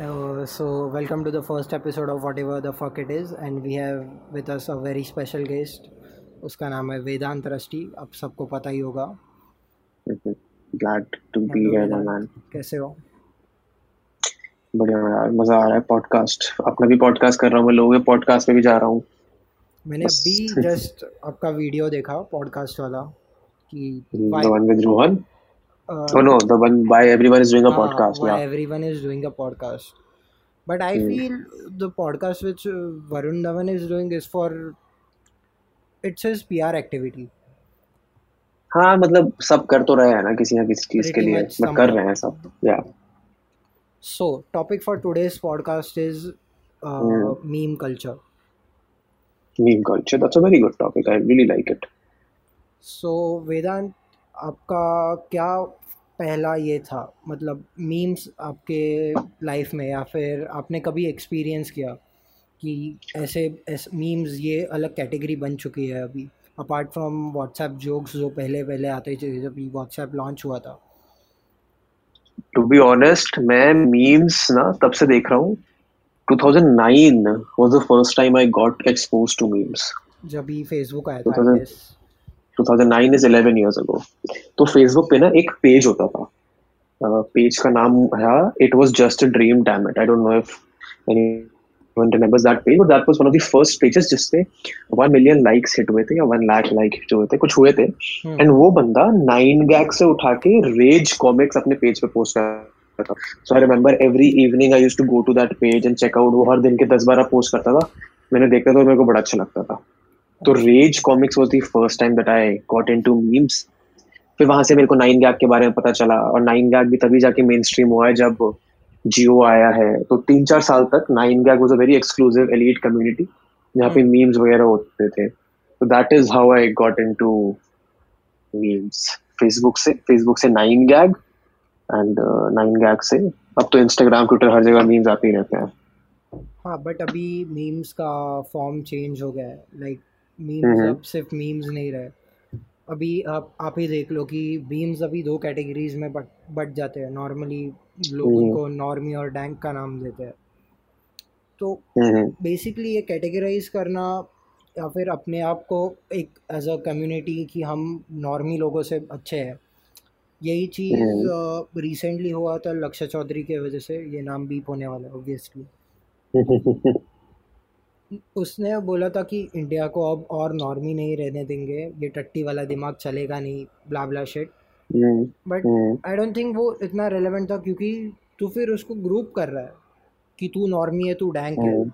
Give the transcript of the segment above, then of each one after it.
Uh, so, welcome to the first episode of whatever the fuck it is, and we have with us a very special guest. उसका नाम है वेदांत rusty अब सबको पता ही होगा। To be hello here Vedant. Man कैसे हो? बढ़िया यार मज़ा आ रहा है पॉडकास्ट अपना भी पॉडकास्ट कर रहा हूँ मैं लोगों के पॉडकास्ट पे भी जा रहा हूँ। मैंने अभी जस्ट आपका वीडियो देखा पॉडकास्ट वाला कि Rohan uh, oh no the one why everyone is doing a हाँ podcast why yeah everyone is doing a podcast but I Hmm. feel the podcast which uh, Varun Dhawan is doing is for it's his PR activity हाँ मतलब सब कर तो रहे हैं ना किसी ना किसी चीज़ के लिए बट कर रहे हैं सब या So, topic for today's podcast is uh, Hmm. meme culture. meme culture that's a very good topic I really like it So, वेदांत आपका क्या पहला ये था मतलब मीम्स आपके लाइफ में या फिर आपने कभी एक्सपीरियंस किया कि ऐसे ऐसे मीम्स ये अलग कैटेगरी बन चुकी है अभी? अपार्ट फ्रॉम व्हाट्सएप जोक्स जो पहले पहले आते थे जब व्हाट्सएप लॉन्च हुआ था। टू बी ऑनेस्ट मैं मीम्स ना तब से देख रहा हूँ। 2009 was the first time I got exposed to memes जब भी फेसबुक आया था 2000 गेस 2009 is 11 years ago. तो फेसबुक पे ना एक पेज होता था। पेज का नाम है it was just a dream damn it I don't know if anyone remembers that page but that was one of the first pages जिसपे 1 million likes hit हुए थे या 1 lakh like hit हुए थे कुछ हुए थे। एंड वो बंदा 9 गैग से उठा के रेज कॉमिक्स अपने पेज पे पोस्ट करता था। So I remember every evening I used to go to that page and check out वो हर दिन के 10 12 पोस्ट करता था। मैंने देखा तो मेरे को बड़ा अच्छा लगता था। तो rage comics was the first time that I got into memes फिर वहाँ से मेरे को नाइन गैग के बारे में पता चला और नाइन गैग भी तभी जाके मेन स्ट्रीम हुआ है जब जियो आया है। तो तीन चार साल तक nine gag was a very exclusive elite community जहाँ पे मीम्स वगैरह होते थे। तो that is how I got into memes Facebook से फेसबुक से nine gag and nine gag से। अब तो इंस्टाग्राम ट्विटर हर जगह मीम्स आते ही रहते हैं। हाँ बट अभी मीम्स का फॉर्म चेंज हो गया है। लाइक मीम्स हम्म अब सिर्फ़ मीम्स नहीं रहे। अभी आप आप ही देख लो कि मीम्स अभी दो कैटेगरीज में बट बट जाते हैं। नॉर्मली लोग उनको नॉर्मी और डैंक का नाम देते हैं। तो बेसिकली ये कैटेगराइज करना या फिर अपने आप को एक एज अ कम्युनिटी कि हम नॉर्मी लोगों से अच्छे हैं। यही चीज़ रिसेंटली हुआ था लक्ष्य चौधरी के वजह से। ये नाम बीप होने वाला है ऑब्वियसली उसने बोला था कि इंडिया को अब और नॉर्मी नहीं रहने देंगे ये टट्टी वाला दिमाग चलेगा नहीं blah blah shit hmm but hmm. I don't think वो इतना रेलेवेंट था क्योंकि तू फिर उसको ग्रुप कर रहा है कि तू नॉर्मी है तू डैंक है. हम्म.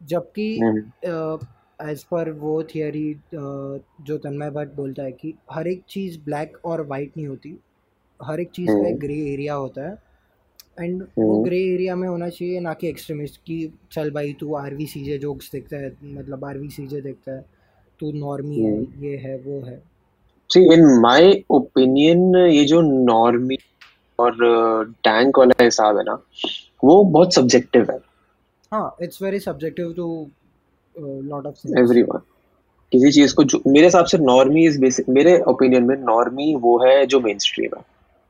जबकि हम्म. एज पर वो थियरी जो तन्मय भट्ट बोलता है कि हर एक चीज़ ब्लैक और वाइट नहीं होती. हर एक चीज़ का एक हम्म. ग्रे एरिया होता है. एंड वो हम्म। ग्रे एरिया में होना चाहिए ना कि एक्सट्रीमिस्ट कि चल भाई तू R V C J jokes देखता है मतलब आर वी सी जे देखता है तू नॉर्मी है हम्म। ये है वो है। सी इन माय ओपिनियन ये जो नॉर्मी और टैंक वाला हिसाब है ना वो बहुत सब्जेक्टिव है। हाँ it's very subjective to lot of everyone किसी चीज़ को जो मेरे हिसाब से नॉर्मी इज़ बेसिक मेरे ओपिनियन में नॉर्मी वो है जो मेन स्ट्रीम है।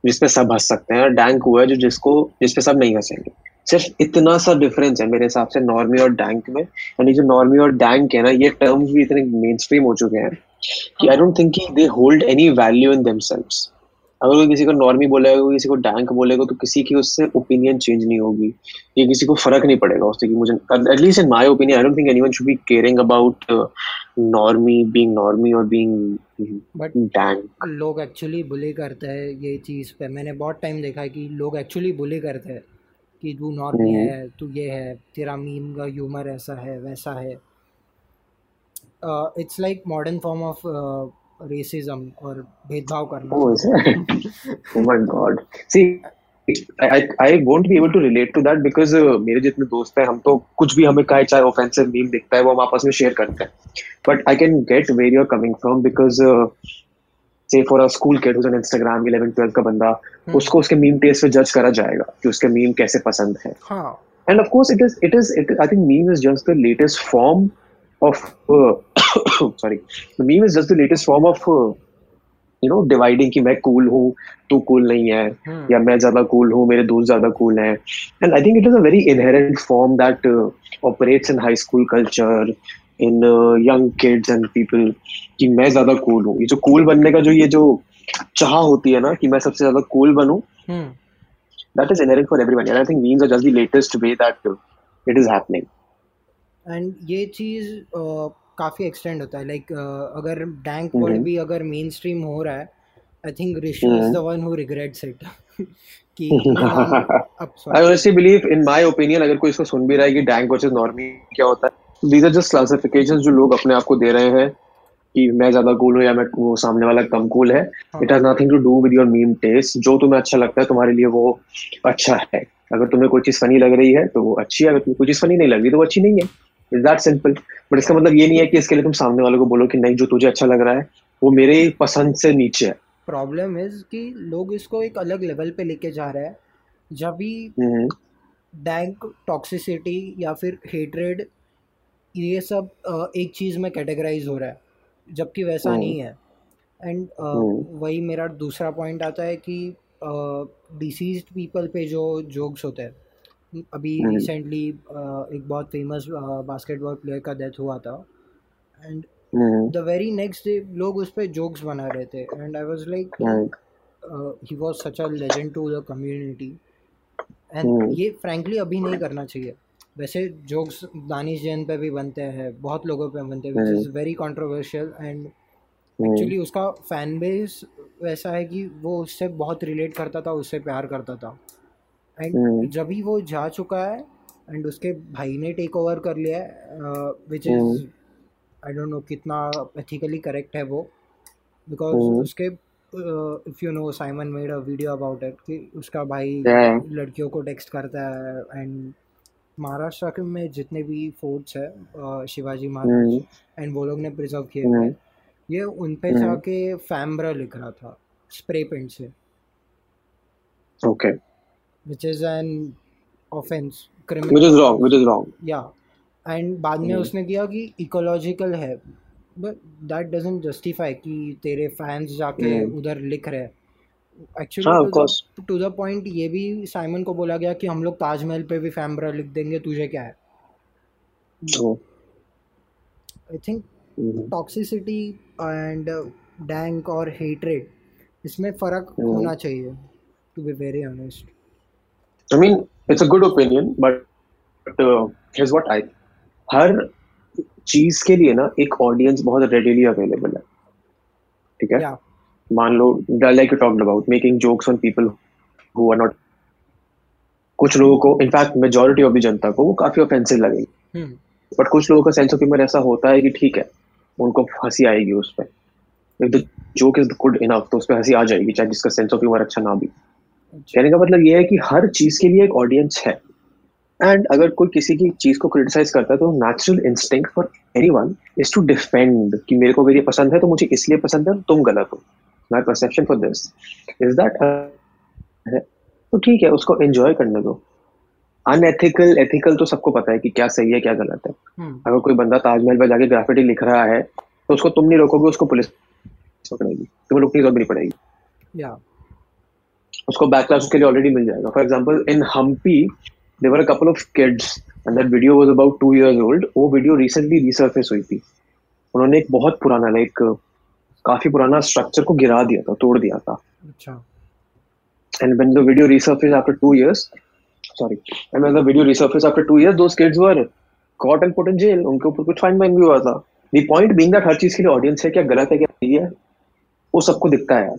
जिसपे सब हंस सकते हैं और डैंक वो है जो जिसको जिसपे सब नहीं हंसेंगे। सिर्फ़ इतना सा डिफरेंस है मेरे हिसाब से नॉर्मी और डैंक में। यानी जो नॉर्मी और डैंक है ना ये टर्म्स भी इतने मेन स्ट्रीम हो चुके हैं कि I don't think they hold any value in themselves अगर कोई किसी को नॉर्मी बोलेगा कोई किसी को डैंक बोलेगा तो किसी की उससे ओपिनियन चेंज नहीं होगी। ये किसी को फ़र्क नहीं पड़ेगा उससे कि मुझे at least in my opinion I don't think anyone should be caring about normie being normie और बीइंग बट डैंक लोग एक्चुअली बुली करते हैं ये चीज़ पे। मैंने बहुत टाइम देखा है कि लोग एक्चुअली बुली करते हैं कि तू नॉर्मी है तू ये है तेरा मीम का ह्यूमर ऐसा है वैसा है। It's like modern form of racism और भेदभाव करना। Oh, is it? oh my god. See, I, I, I won't be able to relate to that because uh, मेरे जितने दोस्त हैं हम तो कुछ भी हमें काहे चाहे ऑफेंसिव मीम दिखता है वो हम आपस में शेयर करते हैं। But I can get where you are coming from because say for a school kid who's on Instagram 11 12 का बंदा हम्म। उसको उसके मीम टेस्ट पे जज करा जाएगा कि उसके मीम कैसे पसंद है। हाँ। And of course it is it is it, i think meme is just the latest form of uh, sorry. The meme is just the latest form of uh, you know dividing कि मैं cool हूँ तू cool नहीं है हम्म या मैं ज़्यादा cool हूँ मेरे दोस्त ज़्यादा कूल हैं। And I think it is a very inherent form that operates in high school culture in young kids and people कि मैं ज़्यादा कूल हूँ। ये जो कूल बनने का जो ये जो चाह होती है ना कि मैं सबसे ज़्यादा कूल बनूं that is inherent for everyone and i think memes are just the latest way that uh, it is happening and ये चीज़ काफ़ी एक्सटेंड होता है। लाइक अगर डैंक वर्ल्ड. भी अगर मेन स्ट्रीम हो रहा है I think Rishi is. The one who regrets it कि sorry honestly believe, in my opinion, अगर कोई इसको सुन भी रहा है कि डैंक वर्सेस नॉर्मी क्या होता है these are just classifications जो लोग अपने आप को दे रहे हैं कि मैं ज़्यादा कूल हूँ या मैं वो सामने वाला कम कूल है। It has nothing to do with your meme taste जो तुम्हें अच्छा लगता है तुम्हारे लिए वो अच्छा है। अगर तुम्हें कोई चीज़ फनी लग रही है तो वो अच्छी है। अगर तुम्हें कोई चीज़ फनी नहीं लग रही तो वो अच्छी नहीं है। दैट सिंपल बट इसका मतलब ये नहीं है कि इसके लिए तुम सामने वाले को बोलो कि नहीं जो तुझे अच्छा लग रहा है वो मेरे पसंद से नीचे है। प्रॉब्लम इज़ कि लोग इसको एक अलग लेवल पे लेके जा रहे हैं। जब भी हम्म, डैंक टॉक्सिसिटी या फिर हेटरेड ये सब एक चीज़ में कैटेगराइज हो रहा है। जबकि वैसा हम्म। नहीं है। And hmm. वही मेरा दूसरा पॉइंट आता है कि डिसीज पीपल पे जो जोक्स होते हैं अभी हम्म। रिसेंटली एक बहुत फ़ेमस बास्केटबॉल प्लेयर का डेथ हुआ था। And hmm, the very next day लोग उस पर जोक्स बना रहे थे। And I was like hmm, he was such a legend to the community and hmm. ये फ्रैंकली अभी नहीं करना चाहिए। वैसे जोक्स दानिश जैन पे भी बनते हैं बहुत लोगों पे बनते हैं which is very controversial and hmm, actually उसका फ़ैन बेस वैसा है कि वो उससे बहुत रिलेट करता था उससे प्यार करता था। And hmm. जब ही वो जा चुका है एंड उसके भाई ने टेक ओवर कर लिया है which is hmm. I don't know कितना एथिकली करेक्ट है वो बिकॉज़ हम्म। उसके if you know Simon made a video about it कि उसका भाई Yeah. लड़कियों को टेक्स्ट करता है एंड महाराष्ट्र के में जितने भी फोर्ट्स है शिवाजी महाराज हम्म, एंड वो लोग ने प्रिजर्व किए हम्म। हुए हैं, ये उन पे हम्म। जाके फैम्ब्रा लिख रहा था स्प्रे पेंट से Okay. Which is an offence Which criminal is wrong. Which is wrong. या एंड बाद में हम्म। उसने किया कि इकोलॉजिकल है बट दैट डजंट जस्टिफाई कि तेरे फैंस जाके हम्म। उधर लिख रहे हैं एक्चुअली टू द पॉइंट ये भी साइमन को बोला गया कि हम लोग ताजमहल पे भी फैम्ब्रा लिख देंगे तुझे क्या है. I think. Toxicity and dank और हेट्रेड इसमें फ़र्क हम्म। होना चाहिए to be very honest I mean, it's a good opinion, but, but uh, here's what I हर चीज़ के लिए ना एक ऑडियंस बहुत रेडिली अवेलेबल है। ठीक है? मान लो like you talked about making jokes on people who are not कुछ लोगों को इनफैक्ट मेजोरिटी ऑफ़ द जनता को वो काफ़ी ऑफेंसिव लगेगी। बट कुछ लोगों का सेंस ऑफ़ ह्यूमर ऐसा होता है कि ठीक है उनको हँसी आएगी उस पर if the joke is good enough तो उस पर हँसी आ जाएगी चाहे जिसका सेंस ऑफ़ ह्यूमर अच्छा ना भी। कहने का मतलब ये है कि हर चीज़ के लिए एक ऑडियंस है। एंड अगर कोई किसी की चीज़ को क्रिटिसाइज करता है तो natural instinct for anyone is to defend कि मेरे को अगर ये पसंद है तो मुझे इसलिए पसंद है तुम गलत हो। My perception for this is that तो ठीक है उसको एंजॉय करने दो। अनएथिकल एथिकल तो सबको पता है कि क्या सही है क्या गलत है। हम्म। अगर कोई बंदा ताजमहल पर जाके ग्राफिटी लिख रहा है तो उसको तुम नहीं रोकोगे उसको पुलिस पकड़ेगी तुम्हें रोकने की ज़रूरत नहीं पड़ेगी। या उसको बैकलैश उसके लिए ऑलरेडी मिल जाएगा। For example in Hampi there were a couple of kids and that video was about 2 years old वो वीडियो रिसेंटली रिसर्फेस हुई थी। उन्होंने एक बहुत पुराना लाइक काफ़ी पुराना स्ट्रक्चर को गिरा दिया था तोड़ दिया था। अच्छा। And when the video resurfaced after two years sorry and when the video resurfaced after two years those kids were caught and put in jail. उनके ऊपर कुछ फाइन वाइन भी हुआ था। The point being that हर चीज़ के लिए ऑडियंस है क्या गलत है क्या सही है वो सबको दिखता है यार।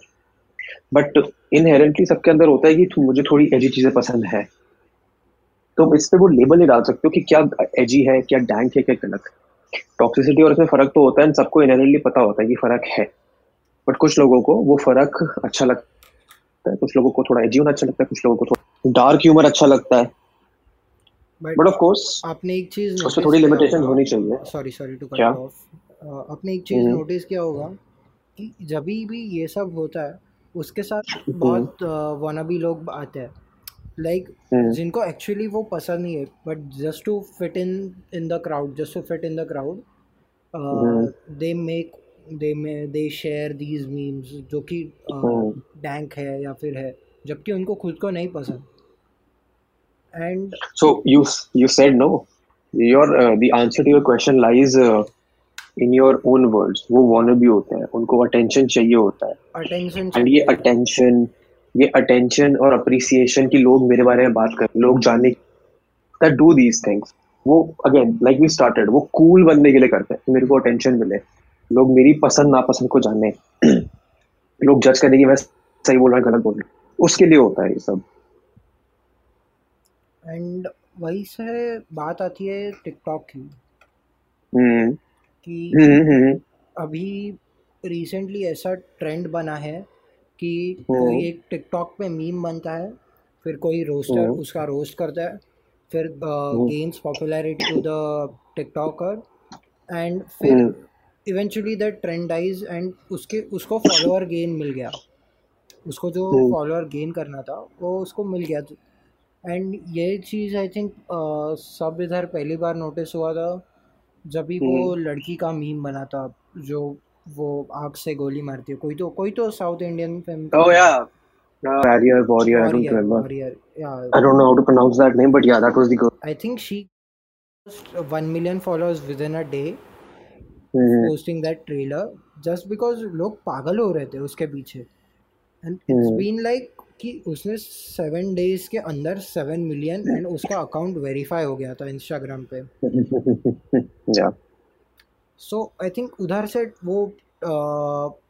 बट इनहेरेंटली सबके अंदर होता है कि तुम- मुझे थोड़ी एजी चीज़ें पसंद है। तो इस पे वो लेबल नहीं डाल सकते हो कि क्या एजी है क्या डैंक है क्या गलत। टॉक्सिसिटी और इसमें फ़र्क तो होता है सबको इनहेरेंटली पता होता है कि फ़र्क है। बट कुछ लोगों को वो फ़र्क अच्छा लगता है कुछ लोगों को थोड़ा एजी होना अच्छा लगता है कुछ लोगों को थोड़ा डार्क ह्यूमर अच्छा लगता है। बट ऑफ़ कोर्स आपने एक चीज़ उसमें थोड़ी लिमिटेशन होनी चाहिए। Sorry sorry to cut off आपने एक चीज़ हम्म। नोटिस किया होगा कि जब भी ये सब होता है उसके साथ हम्म। बहुत वनाबी लोग आते हैं। लाइक हम्म, जिनको एक्चुअली वो पसंद नहीं है but just to fit in in the crowd just to fit in the crowd hmm. They make they में दे शेयर दीज मीम्स जो कि डैंक है या फिर है जबकि उनको खुद को नहीं पसंद। And so you you said no. Your uh, the answer to your question in your own words वो wannabe होते हैं उनको attention चाहिए होता है। एंड ये attention ये attention और appreciation की लोग मेरे बारे में बात कर लोग जानने that do these things वो अगेन लाइक वी स्टार्टेड वो कूल cool बनने के लिए करते हैं कि मेरे को अटेंशन मिले। लोग मेरी पसंद नापसंद को जाने। लोग जज करने की मैं सही बोल रहा हूँ गलत बोल रहा हूँ। उसके लिए होता है ये सब। एंड वही से बात आती है टिकटॉक की। हम्म। कि हम्म हम्म अभी रिसेंटली ऐसा ट्रेंड बना है कि हम्म। कोई एक टिकटॉक पे मीम बनता है फिर कोई रोस्टर। उसका रोस्ट करता है फिर gains popularity to the TikToker and फिर। Eventually that trend dies and उसके उसको फॉलोअर गेन मिल गया उसको जो। फॉलोअर गेन करना था वो उसको मिल गया एंड ये चीज़ आई थिंक सब इधर पहली बार नोटिस हुआ था जब भी वो हम्म। लड़की का मीम बना था जो वो आग से गोली मारती है कोई तो कोई तो south Indian film yeah, Warrior, Warrior. I don't warrior remember. Warrior या I don't know how to pronounce that name, but yeah, that was the girl. I think she one million followers within a day posting that trailer just because लोग पागल हो रहे थे उसके पीछे and it's. Been like कि उसने seven days के अंदर सेवन मिलियन एंड उसका अकाउंट वेरीफाई हो गया था इंस्टाग्राम पे। सो आई थिंक उधर से वो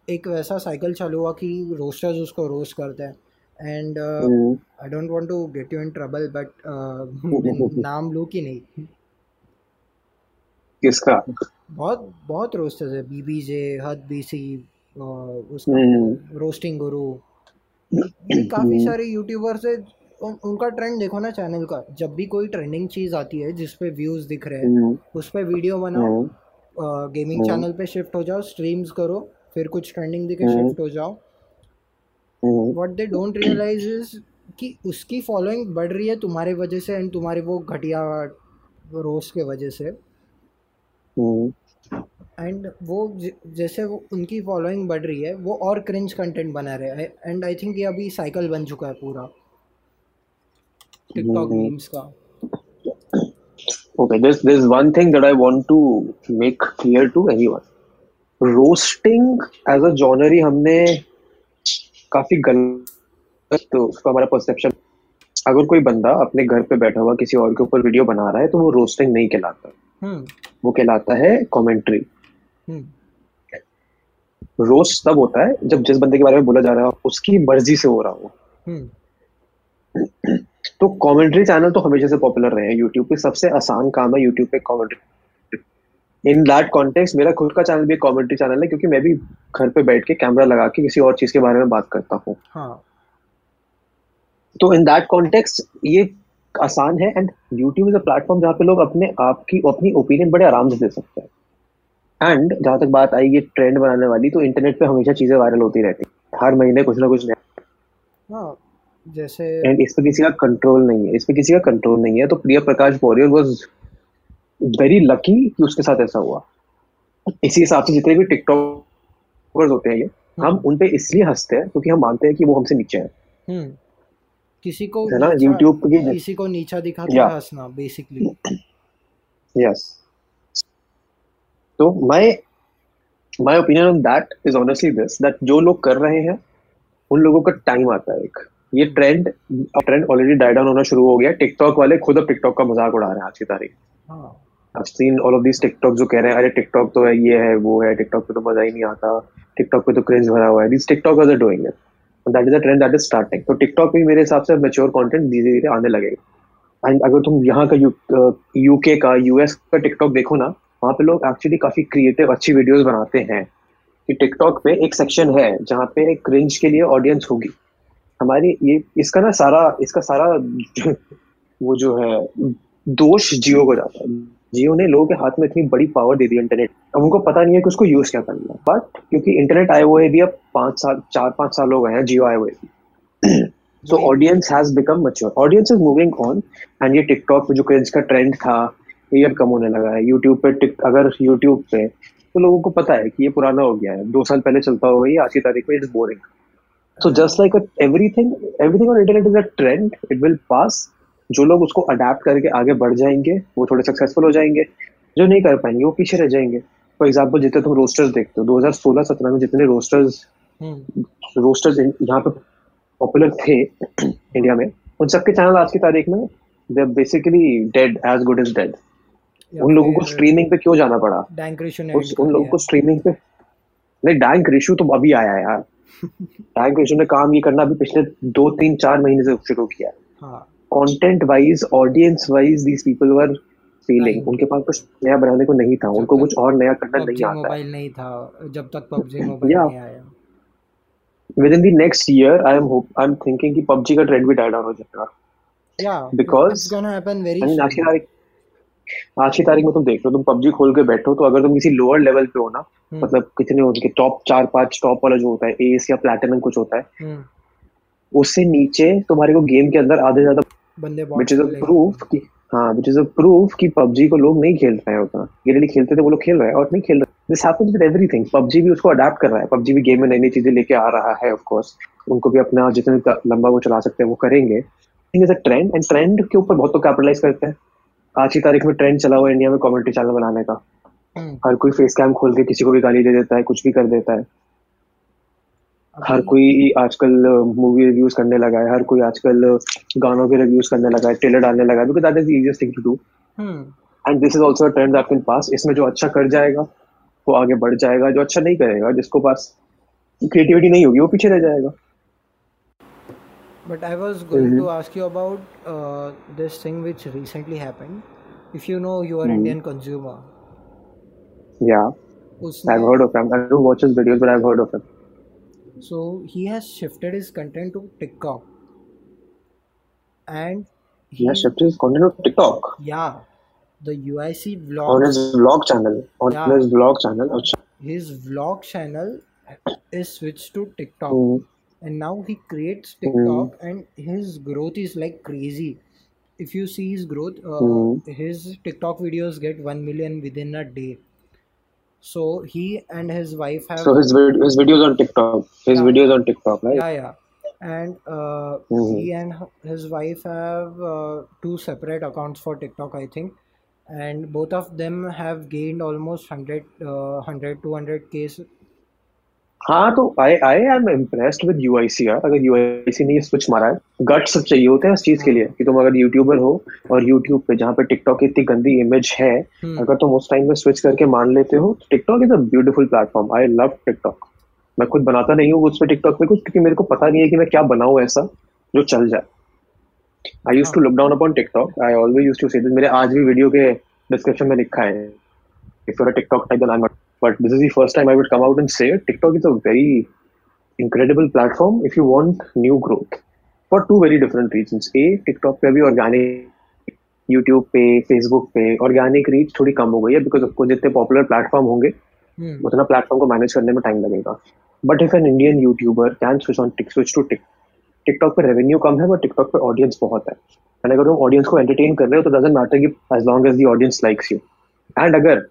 एक वैसा साइकिल चालू हुआ कि रोस्टर्स उसको रोस्ट करते हैं। And I don't want to get you in trouble but नाम लूँ कि नहीं? किसका? बहुत बहुत रोस्टर्स है बीबीजे हद बीसी उसका रोस्टिंग गुरु ये काफ़ी सारे यूट्यूबर्स है उन, उनका ट्रेंड देखो ना चैनल का जब भी कोई ट्रेंडिंग चीज़ आती है जिस पे व्यूज़ दिख रहे हैं हम्म, उस पर वीडियो बनाओ हम्म, गेमिंग हम्म। चैनल पे शिफ्ट हो जाओ स्ट्रीम्स करो फिर कुछ ट्रेंडिंग दिखे हम्म। शिफ्ट हो जाओ। हम्म, what they don't realize is कि उसकी फॉलोइंग बढ़ रही है तुम्हारे वजह से एंड तुम्हारे वो घटिया रोस्ट के वजह से। हम्म, एंड वो जैसे वो उनकी फॉलोइंग बढ़ रही है वो और क्रिंज कंटेंट बना रहे हैं। एंड आई थिंक ये अभी साइकिल बन चुका है पूरा। TikTok hmm. मीम्स का। Okay, there's there's one thing that I want to make clear to anyone. Roasting as a genre ही हमने काफ़ी गलत तो उसका हमारा परसेप्शन अगर कोई बंदा अपने घर पे बैठा हुआ किसी और के ऊपर वीडियो बना रहा है तो वो रोस्टिंग नहीं कहलाता। हम्म। वो कहलाता है कमेंट्री हम्म रोस्ट तब होता है जब जिस बंदे के बारे में बोला जा रहा हो उसकी मर्ज़ी से हो रहा हो। हम्म। तो कमेंट्री चैनल तो हमेशा से पॉपुलर रहे हैं। यूट्यूब पे सबसे आसान काम है यूट्यूब पे कमेंट्री इन दैट कॉन्टेक्स्ट मेरा खुद का चैनल भी एक कमेंट्री चैनल है क्योंकि मैं भी घर पे बैठ के कैमरा लगा के किसी और चीज़ के बारे में बात करता हूँ। हाँ। तो इन दैट कॉन्टेक्स्ट ये आसान है। And YouTube is a platform जहाँ पे लोग अपने आप की अपनी ओपिनियन बड़े आराम से दे सकते हैं। एंड जहाँ तक बात आई ये ट्रेंड बनाने वाली तो इंटरनेट पे हमेशा चीज़ें वायरल होती रहती हर महीने कुछ ना कुछ नया। हाँ जैसे एंड इस पे किसी का कंट्रोल नहीं है। इस पे किसी का कंट्रोल नहीं है। तो Priya Prakash Varrier was very lucky कि उसके साथ ऐसा हुआ। इसी हिसाब से जितने भी टिकटॉकर्स होते हैं ये हम उन पे इसलिए हँसते हैं क्योंकि हम मानते हैं कि वो हमसे नीचे हैं। हम्म। किसी को है ना? यूट्यूब किसी को नीचा दिखा के हंसना बेसिकली यस तो my my opinion on that is honestly this that जो लोग कर रहे हैं उन लोगों का टाइम आता है एक। ये trend trend already die down होना शुरू हो गया। टिकटॉक वाले खुद अब टिकटॉक का मज़ाक उड़ा रहे हैं आज की तारीख। हाँ। I've seen all of these TikTok जो कह रहे हैं अरे टिकटॉक तो है ये है वो है टिकटॉक पे तो मज़ा ही नहीं आता टिकटॉक पे तो क्रेज भरा हुआ है। TikTokers are doing it and that is a trend that is starting तो टिकटॉक भी मेरे हिसाब से मेच्योर कंटेंट धीरे धीरे आने लगेगा। एंड अगर तुम यहाँ का यूके का यूएस का टिकटॉक देखो ना वहाँ पे लोग एक्चुअली काफ़ी क्रिएटिव अच्छी वीडियोस बनाते हैं कि टिकटॉक पे एक सेक्शन है जहाँ पे एक क्रिंज के लिए ऑडियंस होगी। हमारी ये, इसका ना सारा, इसका सारा वो जो है, दोष जियो को जाता है। जियो ने लोगों के हाथ में इतनी बड़ी पावर दे दी इंटरनेट अब उनको पता नहीं है कि उसको यूज़ क्या करना है। बट क्योंकि इंटरनेट आए हुए भी अब पाँच साल, चार, पाँच साल हो गए हैं जियो आए हुए भी। So audience has become mature audience is moving on and ये टिकटॉक पे जो क्रेज का ट्रेंड था ये अब कम होने लगा है यूट्यूब पे टिक अगर यूट्यूब पे तो लोगों को पता है कि ये पुराना हो गया है। दो साल पहले चलता होगा ये आज की तारीख में it is boring so just like everything everything on internet is a trend it will pass जो लोग उसको अडेप्ट करके आगे बढ़ जाएँगे वो थोड़े सक्सेसफुल हो जाएँगे। जो नहीं कर पाएँगे वो पीछे रह जाएँगे। फॉर एग्ज़ाम्पल जितने तुम रोस्टर्स देखते हो 2016-17 में जितने रोस्टर्स रोस्टर्स यहाँ पे पॉपुलर थे इंडिया में उन सबके चैनल आज की तारीख में they basically dead as good as dead उन लोगों को स्ट्रीमिंग पे क्यों जाना पड़ा? उस उन लोगों को स्ट्रीमिंग पे? नहीं डैंक रिशु तो अभी आया यार। डैंक रिशु ने काम ये करना अभी पिछले दो तीन चार महीने से शुरू किया content wise audience wise these people were feeling उनके पास कुछ नया बनाने को नहीं था। उनको कुछ और नया करना नहीं आता मोबाइल नहीं था जब तक पबजी मोबाइल नहीं आया। Within the next year I am hope I am thinking कि पबजी का ट्रेंड भी डाई डाउन हो जाएगा। Yeah because it's gonna happen very की तारीख आज की तारीख में तुम देख लो तुम पबजी खोल के बैठो तो अगर तुम किसी लोअर लेवल पे हो ना हम्म। मतलब कितने उनके टॉप चार पाँच टॉप वाला जो होता है एस या प्लेटिनम कुछ होता है हम्म। उससे नीचे तुम्हारे को गेम के अंदर आधे ज़्यादा बंदे विच इज़ अ प्रूफ कि हाँ विच इज़ अ प्रूफ कि पबजी को लोग नहीं खेल रहे हैं उतना। ये खेलते थे वो लोग खेल रहे हैं और नहीं खेल रहे। This happens with everything PUBG भी उसको अडेप्ट कर रहा है। पबजी भी गेम में नई नई चीज़ें लेके आ रहा है ऑफ़ कोर्स उनको भी अपना जितने लंबा वो चला सकते हैं वो करेंगे। ट्रेंड एंड ट्रेंड के ऊपर बहुत तो कैपिटलाइज करते हैं। आज की तारीख में ट्रेंड चला हुआ इंडिया में कॉमेडी चैनल बनाने का। हम्म। हर कोई फेस कैम खोल के किसी को भी गाली दे देता है कुछ भी कर देता है। हर कोई आजकल मूवी रिव्यूज़ करने लगा है हर कोई आजकल गानों के रिव्यूज़ करने लगा है ट्रेलर डालने लगा है because that is easiest thing to do and this is also a trend that can pass इसमें जो अच्छा कर जाएगा वो आगे बढ़ जाएगा जो अच्छा नहीं करेगा जिसको पास क्रिएटिविटी नहीं होगी वो पीछे रह जाएगा। But I was going mm-hmm. to ask you about uh, this thing which recently happened. If you know you are mm-hmm. Indian consumer. Yeah. I've heard of him. I don't watch his videos, but I've heard of him. So he has shifted his content to TikTok. And he, he has shifted his content to TikTok. Yeah. The UIC vlog. On his vlog channel. On yeah. his vlog channel. His vlog channel is switched to TikTok. Mm-hmm and now he creates TikTok mm. and his growth is like crazy. If you see his growth, uh, mm. his TikTok videos get 1 million within a day. So he and his wife have. So his, his videos on TikTok. His yeah, videos on TikTok, right? Yeah, yeah. And uh, mm-hmm. he and his wife have uh, two separate accounts for TikTok, I think. And both of them have gained almost 100, uh, 100 200 k हाँ तो I I am impressed with UIC यार अगर U I C ने ये switch मारा है गट सब चाहिए होते हैं इस चीज़ के लिए कि तुम अगर यूट्यूबर हो और यूट्यूब पे जहाँ पे टिकटॉक की इतनी गंदी इमेज है हम्म। अगर तुम उस टाइम में स्विच करके मान लेते हो तो TikTok is a beautiful platform I love TikTok मैं खुद बनाता नहीं हूँ उस पर टिकटॉक पे कुछ क्योंकि मेरे को पता नहीं है कि मैं क्या बनाऊँ ऐसा जो चल जाए। I used to look down upon TikTok I always used to say मेरे आज भी वीडियो के डिस्क्रिप्शन में लिखा है। If your TikTok type I but this is the first time I would come out and say it. TikTok is a very incredible platform if you want new growth for two very different reasons. A, TikTok पे भी organic YouTube पे Facebook पे organic reach थोड़ी कम हो गई है because आपको जितने पॉपुलर प्लेटफॉर्म होंगे hmm. उतना प्लेटफॉर्म को मैनेज करने में टाइम लगेगा but if an Indian YouTuber can switch on tick switch to tick TikTok पे रेवेन्यू कम है बट टिकटॉक पे ऑडियंस बहुत है एंड अगर तुम ऑडियंस को एंटरटेन कर रहे हो तो डजेंट मैटर कि as long as the audience likes you and अगर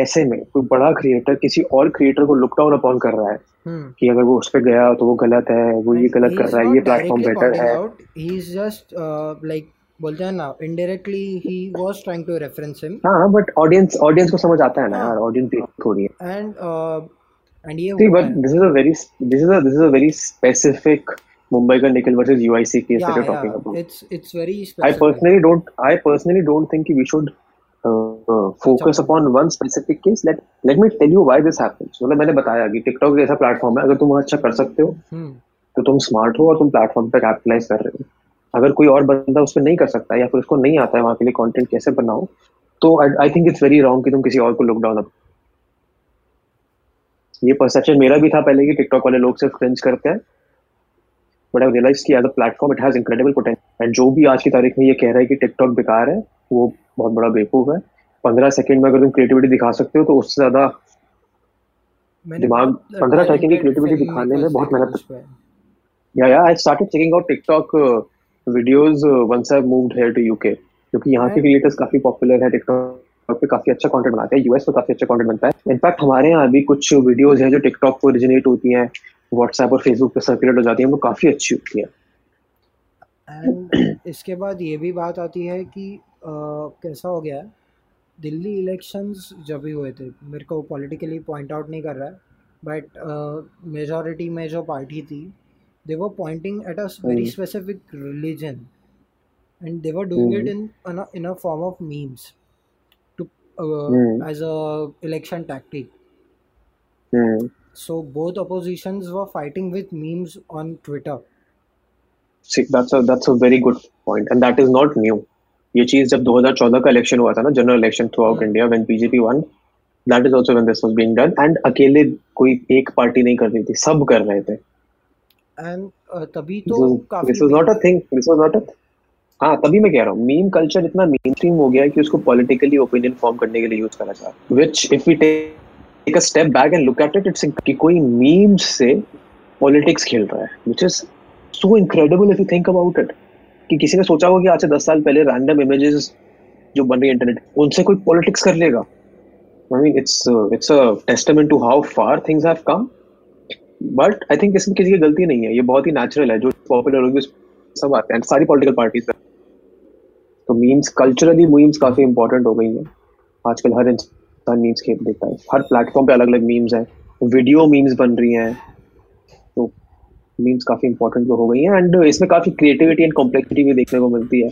ऐसे में कोई बड़ा क्रिएटर किसी और क्रिएटर को लुक डाउन अपॉन कर रहा है hmm. कि अगर वो उस पर गया तो वो गलत है वो ये गलत कर रहा है ये प्लेटफॉर्म बेटर है। ही इज़ जस्ट लाइक बोलते हैं ना indirectly he was trying to reference him हाँ बट ऑडियंस ऑडियंस को समझ आता है ना यार ऑडियंस देख थोड़ी है। एंड एंड ये see but this is a very this is a this is a very specific Mumbai का निकल versus UIC case that you talking about it's it's very I personally don't I personally don't think we should focus upon one specific case let let me tell you why this happens मतलब मैंने बताया कि TikTok जैसा platform है अगर तुम अच्छा कर सकते हो hmm. तो तुम स्मार्ट हो और तुम प्लेटफॉर्म पे कैपिटलाइज कर रहे हो। अगर कोई और बंदा उस पर नहीं कर सकता या फिर उसको नहीं आता है वहाँ के लिए कंटेंट कैसे बनाओ तो I think it's very wrong कि तुम किसी और को लुक डाउन ये परसेप्शन मेरा भी था पहले कि टिकटॉक वाले लोग सिर्फ़ क्रिंज करते हैं। बट आई रियलाइज़ कि as a platform it has incredible potential and जो भी आज की तारीख में ये कह रहा है कि टिकटॉक बेकार है वो बहुत बड़ा बेवकूफ़ है। पंद्रह सेकंड में अगर तुम क्रिएटिविटी दिखा सकते हो तो उससे ज़्यादा दिमाग पंद्रह सेकंड की क्रिएटिविटी दिखाने में बहुत मेहनत yeah yeah I started checking out TikTok videos once I moved here to UK क्योंकि यहाँ के क्रिएटर्स काफ़ी पॉपुलर है टिकटॉक पे काफ़ी अच्छा कंटेंट बनाते हैं यूएस में काफ़ी अच्छा कंटेंट बनता है। इनफैक्ट हमारे यहाँ अभी कुछ वीडियोज़ हैं जो टिकटॉक पर ओरिजिनेट होती हैं व्हाट्सएप और फेसबुक पे सर्कुलेट हो जाती हैं वो काफ़ी अच्छी होती हैं। एंड इसके बाद ये भी बात आती है कि आ, कैसा हो गया है? दिल्ली इलेक्शंस जब भी हुए थे मेरे को पॉलिटिकली पॉइंट आउट नहीं कर रहा है बट मेजॉरिटी में जो पार्टी थी they were pointing at a very specific religion and they were doing mm. it in in a, in a form of memes to uh, mm. as a election tactic mm. so both oppositions were fighting with memes on twitter see that's a that's a very good point and that is not new ये चीज़ जब 2014 का election हुआ था ना general election throughout India when BJP won that is also when this was being done and अकेले कोई एक party नहीं कर रही थी सब कर रहे थे। एंड uh, तभी तो काफ़ी this was not a thing this was not a हाँ तभी मैं कह रहा हूँ मीम कल्चर इतना मेन स्ट्रीम हो गया है कि उसको पॉलिटिकली ओपिनियन फॉर्म करने के लिए यूज़ करा जाए which if we take a step back and look at it it's कि कोई मीम्स से पॉलिटिक्स खेल रहा है which is so incredible if you think about it कि किसी ने सोचा होगा कि आज से दस साल पहले रैंडम इमेजेस जो बन रही है इंटरनेट उनसे कोई पॉलिटिक्स कर लेगा। I mean it's it's a testament to how far things have come but I think इसमें किसी की गलती नहीं है। ये बहुत ही नेचुरल है। जो पॉपुलर होगी, सब आते हैं। सारी पॉलिटिकल पार्टीज़ तो मीम्स कल्चरली मीम्स काफ़ी इंपॉर्टेंट हो गई हैं। आजकल हर इंसान मीम्स खेल देता है। हर प्लेटफॉर्म पे अलग अलग मीम्स हैं। वीडियो मीम्स बन रही हैं। तो मीम्स काफ़ी इंपॉर्टेंट हो गई हैं एंड इसमें काफ़ी क्रिएटिविटी एंड कॉम्प्लेक्सिटी भी देखने को मिलती है।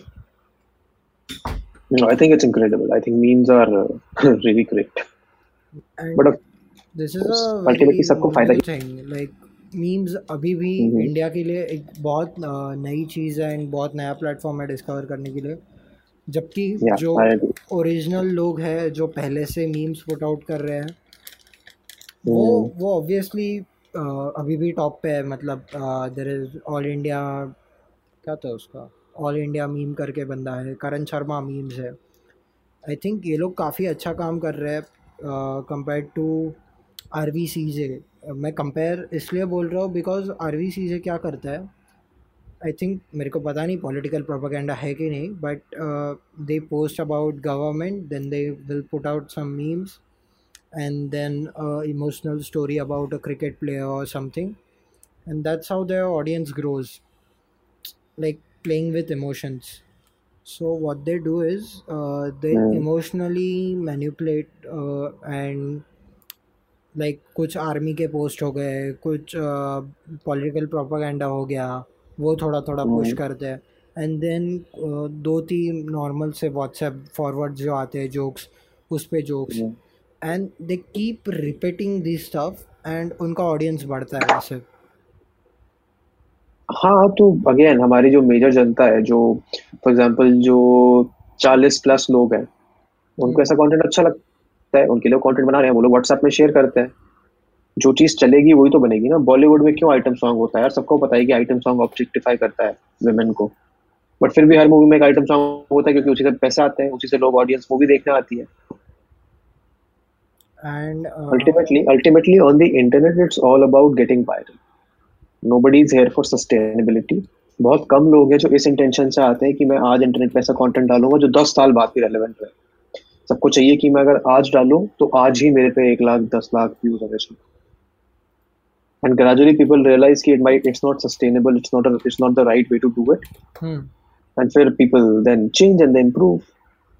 I think it's incredible I think memes are really great but this is ultimately सबको फ़ायदा ही लाइक मीम्स अभी भी इंडिया के लिए एक बहुत नई चीज़ है एंड बहुत नया प्लेटफॉर्म है डिस्कवर करने के लिए। जबकि yeah, जो ओरिजिनल लोग हैं जो पहले से मीम्स पुट आउट कर रहे हैं वो hmm. वो ऑब्वियसली अभी भी टॉप पे है मतलब देर इज़ ऑल इंडिया क्या था उसका? ऑल इंडिया मीम करके बंदा है, करण शर्मा मीम्स है। आई थिंक ये लोग काफ़ी अच्छा काम कर रहे हैं compare to R V C J मैं कंपेयर इसलिए बोल रहा हूँ because R V C J क्या करता है? आई थिंक मेरे को पता नहीं पॉलिटिकल प्रोपागेंडा है कि नहीं but they post about government then they will put out some memes and then uh, emotional story about a cricket player or something and that's how their audience grows like playing with emotions so what they do is uh, they mm. emotionally manipulate uh, and like कुछ army के post हो गए कुछ political propaganda हो गया वो थोड़ा थोड़ा पुश हम्म। करते हैं एंड देन दो तीन नॉर्मल से व्हाट्सएप फॉरवर्ड जो आते हैं जोक्स उस पर jokes and they keep repeating this stuff and उनका ऑडियंस बढ़ता है वैसे। हाँ तो अगेन हमारी जो मेजर जनता है, जो फॉर एग्जांपल जो चालीस प्लस लोग हैं, उनको। ऐसा कंटेंट अच्छा लगता है, उनके लिए कंटेंट बना रहे हैं, वो लोग व्हाट्सएप में शेयर करते हैं। जो चीज़ चलेगी, वही तो बनेगी ना। बॉलीवुड में क्यों आइटम सॉन्ग होता है? यार, सबको पता है कि आइटम सॉन्ग ऑब्जेक्टिफाई करता है वुमेन को। बट फिर भी हर मूवी में एक आइटम सॉन्ग होता है, क्योंकि उसी से पैसे आते हैं, उसी से लोग ऑडियंस मूवी देखने आती है। And uh, ultimately ultimately on the internet it's all about getting viral nobody is here for sustainability बहुत कम लोग हैं जो इस इंटेंशन से आते हैं कि मैं आज इंटरनेट पे ऐसा कंटेंट डालूँगा जो दस साल बाद भी रेलेवेंट रहे सबको चाहिए कि मैं अगर आज डालूं तो आज ही मेरे पे एक लाख दस लाख व्यूज़ आने चाहिए and gradually people realize that it might it's not sustainable it's not a, it's not the right way to do it hmm. and फिर people then change and they improve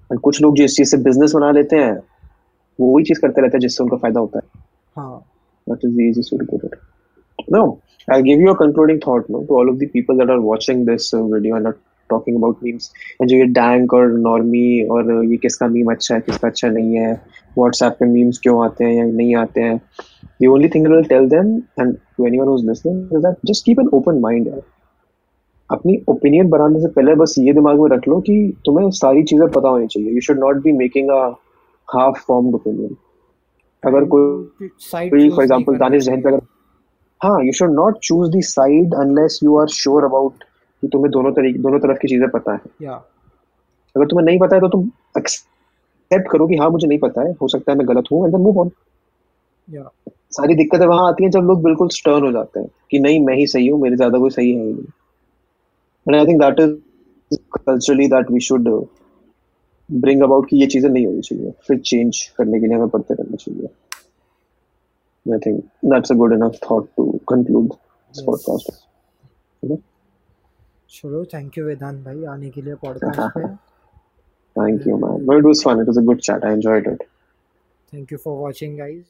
and कुछ लोग जो इस चीज़ से business बना लेते हैं वो वही चीज़ करते रहते हैं जिससे उनका फ़ायदा होता है। हाँ। What is the easiest way to put it no I give you a concluding thought no to all of the people that are watching this video and are talking about memes and जो ये dank और normie और uh, ये किसका meme अच्छा है किसका अच्छा नहीं है व्हाट्सएप पे मीम्स क्यों आते हैं या नहीं आते हैं the only thing will tell them and to anyone who is listening is that just keep an open mind अपनी ओपिनियन बनाने से पहले बस ये दिमाग में रख लो कि तुम्हें सारी चीज़ें पता होनी चाहिए। You should not be making a half formed opinion अगर कोई कोई फॉर एग्जांपल दानिश जहन पे अगर हाँ you should not choose the side unless you are sure about कि तुम्हें दोनों तरीके दोनों तरफ़ की चीज़ें पता है। या अगर तुम्हें नहीं पता है तो तुम एक्सेप्ट करो कि हाँ मुझे नहीं पता है हो सकता है मैं गलत हूँ एंड देन मूव ऑन सारी दिक्कतें वहाँ आती हैं जब लोग बिल्कुल स्टर्न हो जाते हैं कि नहीं मैं ही सही हूँ मेरे ज़्यादा कोई सही है ही नहीं। And I think that is culturally that we should bring about कि ये चीज़ें नहीं होनी चाहिए। फिर चेंज करने के लिए हमें पढ़ते रहना चाहिए। I think that's a good enough thought to conclude this podcast चलो थैंक यू वेदांत भाई आने के लिए पॉडकास्ट पे। Thank you man but it was fun it was a good chat I enjoyed it thank you for watching guys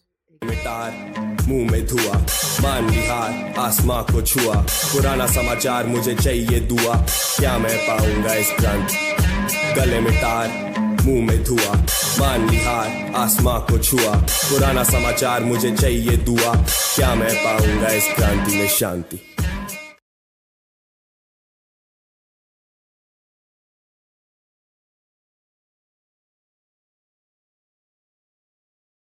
मुँह में धुआ मान लिहार आसमां को छुआ। पुराना समाचार मुझे चाहिए दुआ। क्या मैं पाऊँगा इस क्रांति गले में तार मुँह में धुआ। मान निहार, आसमां को छुआ। पुराना समाचार मुझे चाहिए दुआ। क्या मैं पाऊँगा इस क्रांति में शांति?